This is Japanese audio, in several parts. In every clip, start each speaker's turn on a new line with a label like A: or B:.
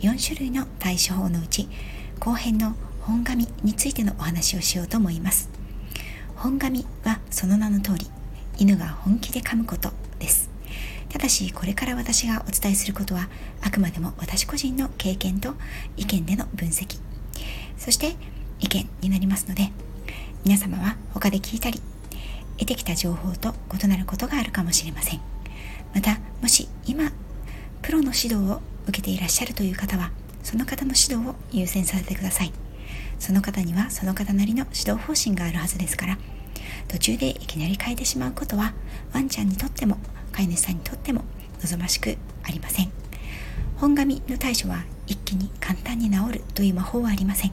A: 4種類の対処法のうち後編の本紙についてのお話をしようと思います。本紙はその名の通り犬が本気で噛むことです。ただしこれから私がお伝えすることはあくまでも私個人の経験と意見での分析。そして意見になりますので皆様は他で聞いたり得てきた情報と異なることがあるかもしれません。またもし今プロの指導を受けていらっしゃるという方はその方の指導を優先させてください。その方にはその方なりの指導方針があるはずですから途中でいきなり変えてしまうことはワンちゃんにとっても飼い主さんにとっても望ましくありません。本紙の対処は一気に簡単に治るという魔法はありません。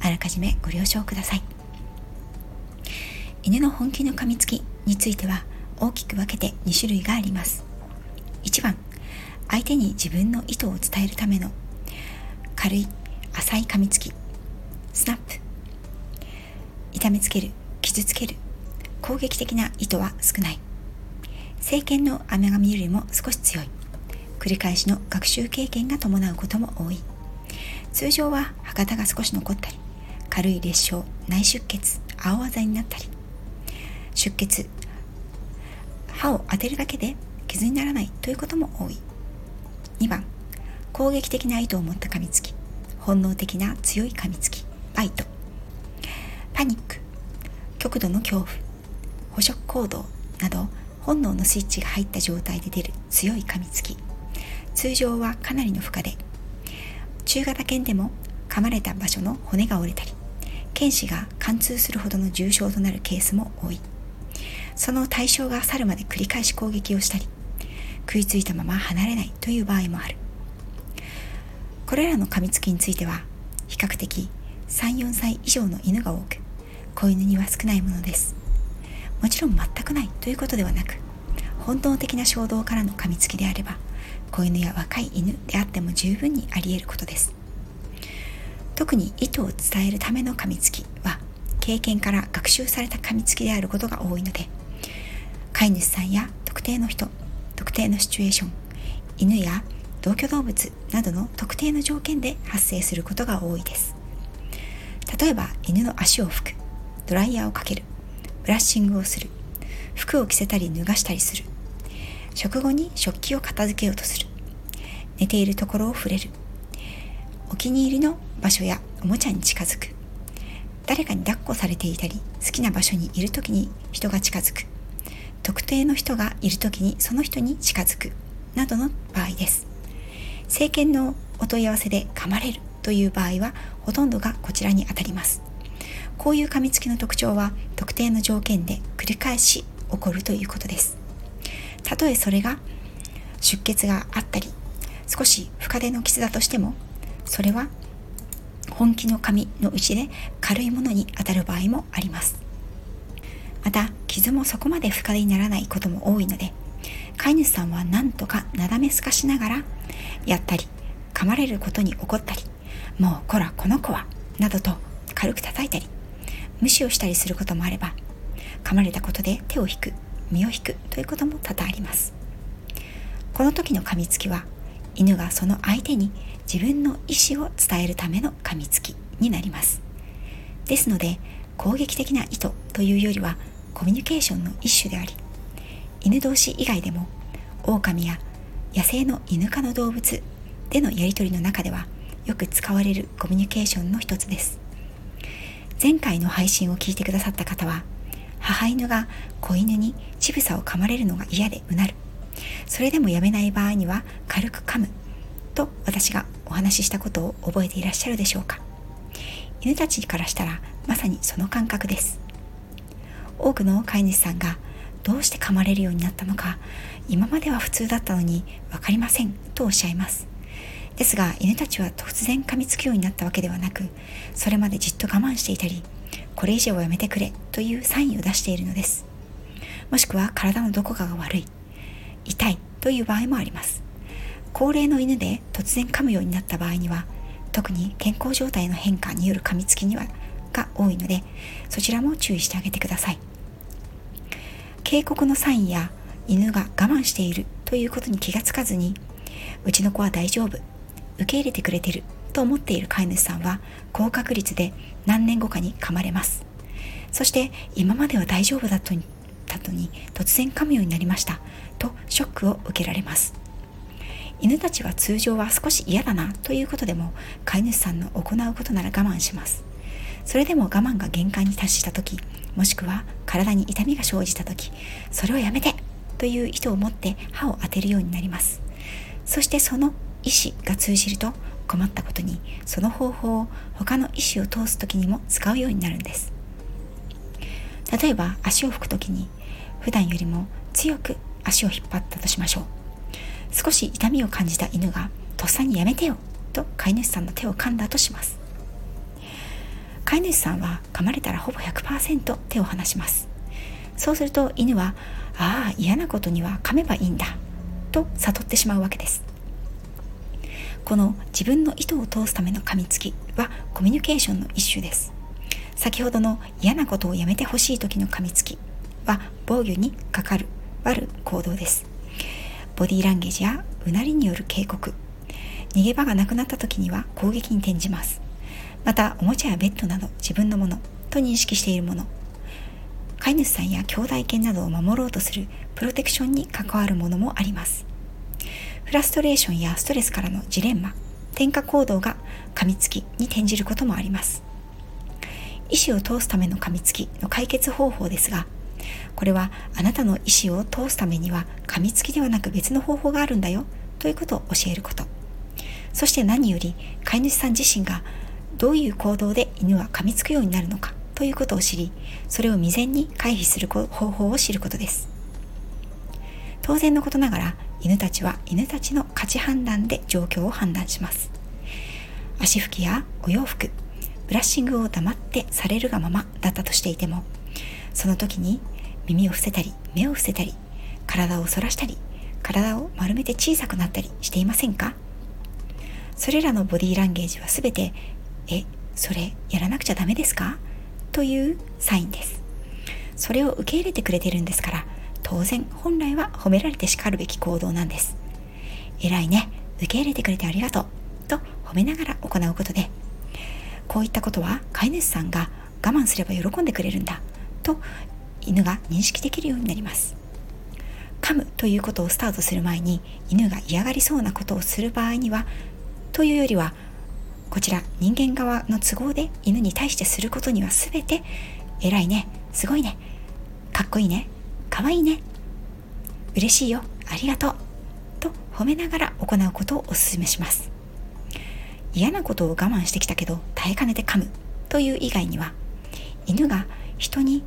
A: あらかじめご了承ください。犬の本気の噛みつきについては大きく分けて2種類があります。1番相手に自分の意図を伝えるための軽い浅い噛みつきスナップ痛めつける傷つける攻撃的な意図は少ない。政権の甘噛みよりも少し強い。繰り返しの学習経験が伴うことも多い。通常は歯型が少し残ったり軽い裂傷内出血青あざになったり出血歯を当てるだけで傷にならないということも多い。2番。攻撃的な意図を持った噛みつき。本能的な強い噛みつき。バイト。パニック。極度の恐怖。捕食行動など本能のスイッチが入った状態で出る強い噛みつき。通常はかなりの負荷で。中型犬でも噛まれた場所の骨が折れたり剣士が貫通するほどの重傷となるケースも多い。その対象が去るまで繰り返し攻撃をしたり食いついたまま離れないという場合もある。これらの噛みつきについては比較的34歳以上の犬が多く子犬には少ないものです。もちろん全くないということではなく本能的な衝動からの噛みつきであれば子犬や若い犬であっても十分にあり得ることです。特に意図を伝えるための噛みつきは経験から学習された噛みつきであることが多いので飼い主さんや特定の人特定のシチュエーション犬や同居動物などの特定の条件で発生することが多いです。例えば犬の足を拭くドライヤーをかけるブラッシングをする服を着せたり脱がしたりする食後に食器を片付けようとする寝ているところを触れるお気に入りの場所やおもちゃに近づく誰かに抱っこされていたり好きな場所にいる時に人が近づく特定の人がいる時にその人に近づくなどの場合です。政権のお問い合わせで噛まれるという場合はほとんどがこちらにあたります。こういう噛みつきの特徴は特定の条件で繰り返し起こるということです。たとえそれが出血があったり少し深手の傷だとしてもそれは本気の紙のうちで軽いものに当たる場合もあります。また傷もそこまで深手にならないことも多いので飼い主さんは何とかなだめすかしながらやったり噛まれることに怒ったりもうこらこの子はなどと軽く叩いたり無視をしたりすることもあれば噛まれたことで手を引く身を引くということも多々あります。この時の噛みつきは犬がその相手に自分の意思を伝えるための噛みつきになります。ですので攻撃的な意図というよりはコミュニケーションの一種であり犬同士以外でも狼や野生の犬科の動物でのやり取りの中ではよく使われるコミュニケーションの一つです。前回の配信を聞いてくださった方は母犬が子犬に乳房を噛まれるのが嫌でうなる。それでもやめない場合には軽く噛むと私がお話ししたことを覚えていらっしゃるでしょうか。犬たちからしたらまさにその感覚です。多くの飼い主さんがどうして噛まれるようになったのか今までは普通だったのに分かりませんとおっしゃいます。ですが犬たちは突然噛みつくようになったわけではなくそれまでじっと我慢していたりこれ以上はやめてくれというサインを出しているのです。もしくは体のどこかが悪い痛いという場合もあります。高齢の犬で突然噛むようになった場合には特に健康状態の変化による噛みつきにはが多いのでそちらも注意してあげてください。警告のサインや犬が我慢しているということに気がつかずにうちの子は大丈夫受け入れてくれてると思っている飼い主さんは高確率で何年後かに噛まれます。そして今までは大丈夫だったのに突然噛むようになりましたとショックを受けられます。犬たちは通常は少し嫌だなということでも飼い主さんの行うことなら我慢します。それでも我慢が限界に達した時もしくは体に痛みが生じた時それをやめてという意図を持って歯を当てるようになります。そしてその意思が通じると困ったことにその方法を他の意思を通す時にも使うようになるんです。例えば足を拭く時に普段よりも強く足を引っ張ったとしましょう。少し痛みを感じた犬がとっさにやめてよと飼い主さんの手を噛んだとします。飼い主さんは噛まれたらほぼ100%手を離します。そうすると犬はああ嫌なことには噛めばいいんだと悟ってしまうわけです。この自分の意図を通すための噛みつきはコミュニケーションの一種です。先ほどの嫌なことをやめてほしい時の噛みつきは防御にかかる悪行動です。ボディーランゲージやうなりによる警告逃げ場がなくなった時には攻撃に転じます。またおもちゃやベッドなど自分のものと認識しているもの。飼い主さんや兄弟犬などを守ろうとするプロテクションに関わるものもあります。フラストレーションやストレスからのジレンマ転化行動が噛みつきに転じることもあります。意思を通すための噛みつきの解決方法ですがこれはあなたの意思を通すためには噛みつきではなく別の方法があるんだよということを教えること。そして何より飼い主さん自身がどういう行動で犬は噛みつくようになるのかということを知りそれを未然に回避する方法を知ることです。当然のことながら犬たちは犬たちの価値判断で状況を判断します。足拭きやお洋服ブラッシングを黙ってされるがままだったとしていてもその時に耳を伏せたり目を伏せたり体を反らしたり体を丸めて小さくなったりしていませんか？それらのボディーランゲージは全てえそれやらなくちゃダメですか？というサインです。それを受け入れてくれてるんですから当然本来は褒められて叱るべき行動なんです。偉いね。受け入れてくれてありがとう。と褒めながら行うことでこういったことは飼い主さんが我慢すれば喜んでくれるんだ。と犬が認識できるようになります。噛むということをスタートする前に犬が嫌がりそうなことをする場合にはというよりはこちら人間側の都合で犬に対してすることには全て偉いねすごいねかっこいいねかわいいね嬉しいよありがとうと褒めながら行うことをお勧めします。嫌なことを我慢してきたけど耐えかねて噛むという以外には犬が人に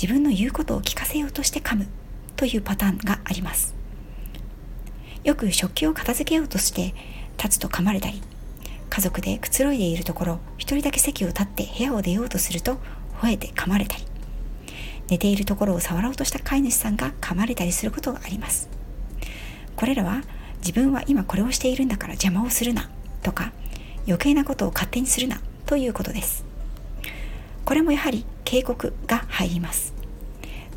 A: 自分の言うことを聞かせようとして噛むというパターンがあります。よく食器を片付けようとして立つと噛まれたり家族でくつろいでいるところ一人だけ席を立って部屋を出ようとすると吠えて噛まれたり寝ているところを触ろうとした飼い主さんが噛まれたりすることがあります。これらは自分は今これをしているんだから邪魔をするなとか余計なことを勝手にするなということです。これもやはり警告が入ります。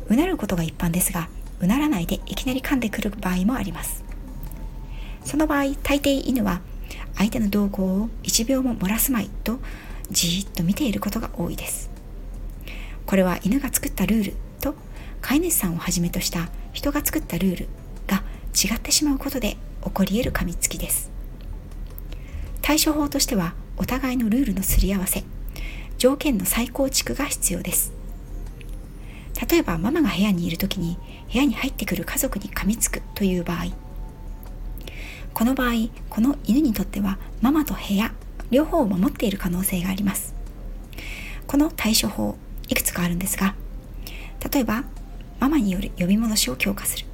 A: うなることが一般ですがうならないでいきなり噛んでくる場合もあります。その場合大抵犬は相手の動向を1秒も漏らすまいとじーっと見ていることが多いです。これは犬が作ったルールと飼い主さんをはじめとした人が作ったルールが違ってしまうことで起こり得る噛みつきです。対処法としてはお互いのルールのすり合わせ条件の再構築が必要です。例えばママが部屋にいる時に部屋に入ってくる家族に噛みつくという場合この場合この犬にとってはママと部屋両方を守っている可能性があります。この対処法いくつかあるんですが例えばママによる呼び戻しを強化する。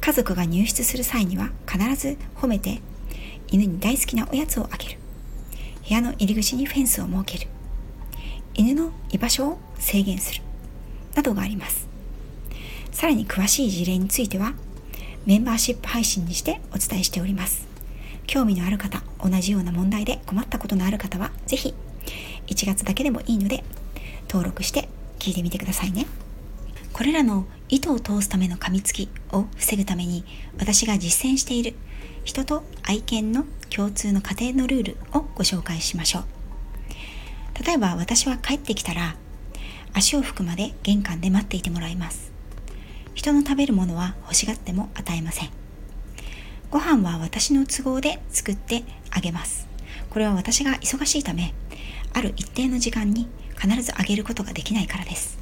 A: 家族が入室する際には必ず褒めて犬に大好きなおやつをあげる。部屋の入り口にフェンスを設ける。犬の居場所を制限する。などがあります。さらに詳しい事例についてはメンバーシップ配信にしてお伝えしております。興味のある方同じような問題で困ったことのある方は是非1月だけでもいいので登録して聞いてみてくださいね。これらの糸を通すための噛みつきを防ぐために私が実践している人と愛犬の共通の家庭のルールをご紹介しましょう。例えば私は帰ってきたら足を拭くまで玄関で待っていてもらいます。人の食べるものは欲しがっても与えません。ご飯は私の都合で作ってあげます。これは私が忙しいためある一定の時間に必ずあげることができないからです。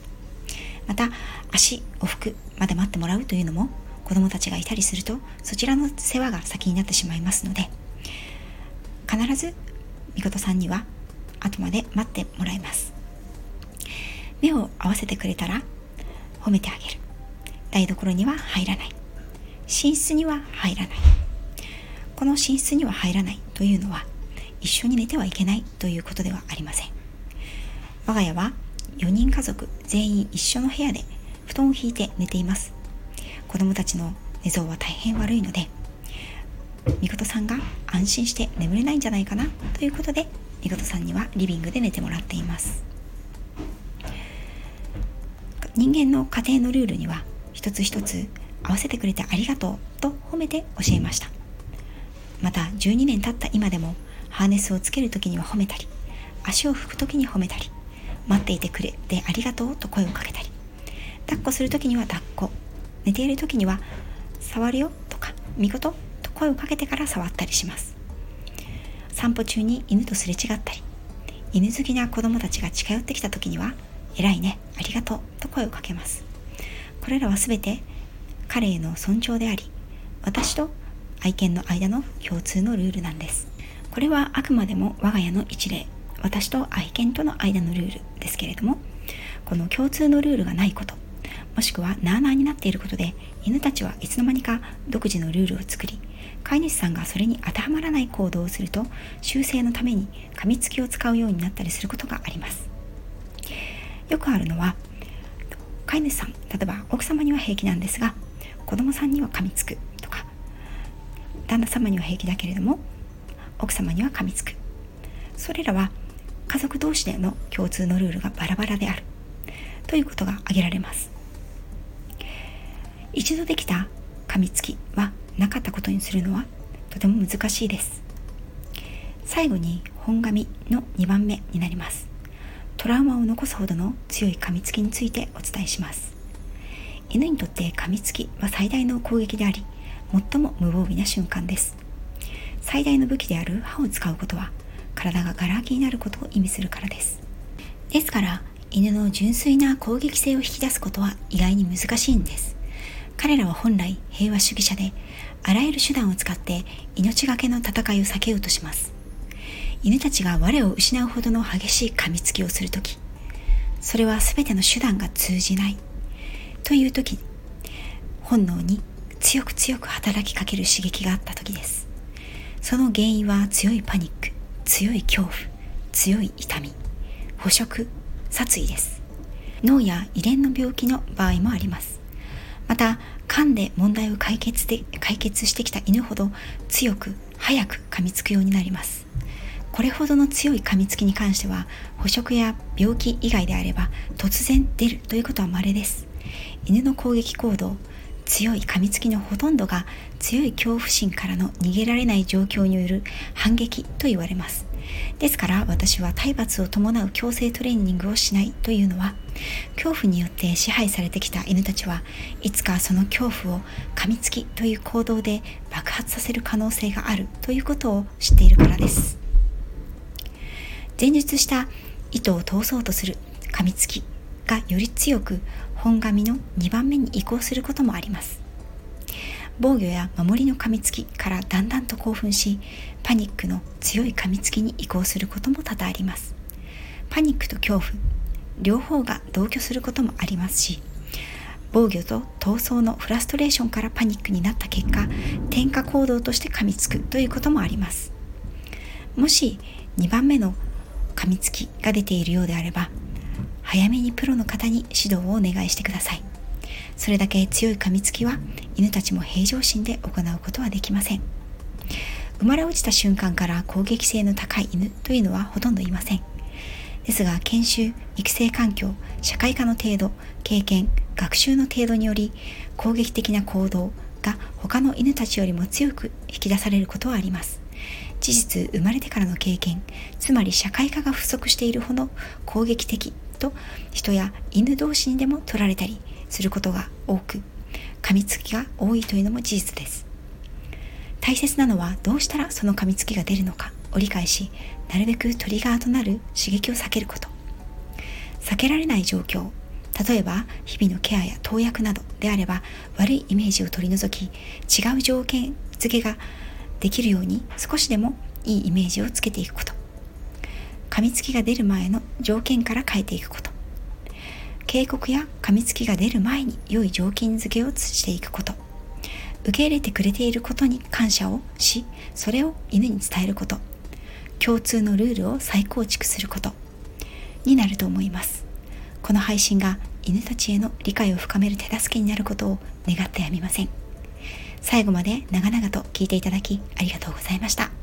A: また足を拭くまで待ってもらうというのも子供たちがいたりするとそちらの世話が先になってしまいますので必ずみことさんには後まで待ってもらいます。目を合わせてくれたら褒めてあげる。台所には入らない。寝室には入らない。この寝室には入らないというのは一緒に寝てはいけないということではありません。我が家は4人家族全員一緒の部屋で布団を引いて寝ています。子供たちの寝相は大変悪いのでみことさんが安心して眠れないんじゃないかなということでみことさんにはリビングで寝てもらっています。人間の家庭のルールには一つ一つ合わせてくれてありがとうと褒めて教えました。また12年経った今でもハーネスをつける時には褒めたり足を拭く時に褒めたり待っていてくれてありがとうと声をかけたり抱っこする時には抱っこ寝ている時には触るよとか見事と声をかけてから触ったりします。散歩中に犬とすれ違ったり犬好きな子供たちが近寄ってきた時には偉いねありがとうと声をかけます。これらは全て彼への尊重であり私と愛犬の間の共通のルールなんです。これはあくまでも我が家の一例私と愛犬との間のルールですけれどもこの共通のルールがないこともしくはなあなあになっていることで犬たちはいつの間にか独自のルールを作り飼い主さんがそれに当てはまらない行動をすると修正のために噛みつきを使うようになったりすることがあります。よくあるのは飼い主さん例えば奥様には平気なんですが子供さんには噛みつくとか旦那様には平気だけれども奥様には噛みつく。それらは家族同士での共通のルールがバラバラである。ということが挙げられます。一度できた噛みつきはなかったことにするのはとても難しいです。最後に本紙の2番目になります。トラウマを残すほどの強い噛みつきについてお伝えします。犬にとって噛みつきは最大の攻撃であり最も無防備な瞬間です。最大の武器である歯を使うことは体がガラ空きになることを意味するからです。ですから犬の純粋な攻撃性を引き出すことは意外に難しいんです。彼らは本来平和主義者であらゆる手段を使って命がけの戦いを避けようとします。犬たちが我を失うほどの激しい噛みつきをするとき、それは全ての手段が通じないというとき、本能に強く強く働きかける刺激があったときです。その原因は強いパニック、強い恐怖、強い痛み、捕食、殺意です。脳や遺伝の病気の場合もあります。また、噛んで問題を解決で解決してきた犬ほど強く早く噛みつくようになります。これほどの強い噛みつきに関しては捕食や病気以外であれば突然出るということは稀です。犬の攻撃行動強い噛みつきのほとんどが強い恐怖心からの逃げられない状況による反撃と言われます。ですから私は体罰を伴う強制トレーニングをしないというのは恐怖によって支配されてきた犬たちはいつかその恐怖を噛みつきという行動で爆発させる可能性があるということを知っているからです。前述した糸を通そうとする。噛みつきがより強く本紙の2番目に移行することもあります。防御や守りの噛みつきからだんだんと興奮しパニックの強い噛みつきに移行することも多々あります。パニックと恐怖両方が同居することもありますし防御と闘争のフラストレーションからパニックになった結果転化行動として噛みつくということもあります。もし2番目の噛みつきが出ているようであれば早めにプロの方に指導をお願いしてください。それだけ強い噛みつきは犬たちも平常心で行うことはできません。生まれ落ちた瞬間から攻撃性の高い犬というのはほとんどいません。ですが研修育成環境社会科の程度経験学習の程度により攻撃的な行動が他の犬たちよりも強く引き出されることはあります。事実生まれてからの経験つまり社会科が不足しているほど攻撃的と人や犬同士にでも取られたりすることが多く噛みつきが多いというのも事実です。大切なのはどうしたらその噛みつきが出るのかを理解しなるべくトリガーとなる刺激を避けること。避けられない状況例えば日々のケアや投薬などであれば悪いイメージを取り除き違う条件付けができるように少しでもいいイメージをつけていくこと。噛みつきが出る前の条件から変えていくこと。警告や噛みつきが出る前に良い条件付けをしていくこと。受け入れてくれていることに感謝をしそれを犬に伝えること。共通のルールを再構築すること。になると思います。この配信が犬たちへの理解を深める手助けになることを願ってやみません。最後まで長々と聞いていただきありがとうございました。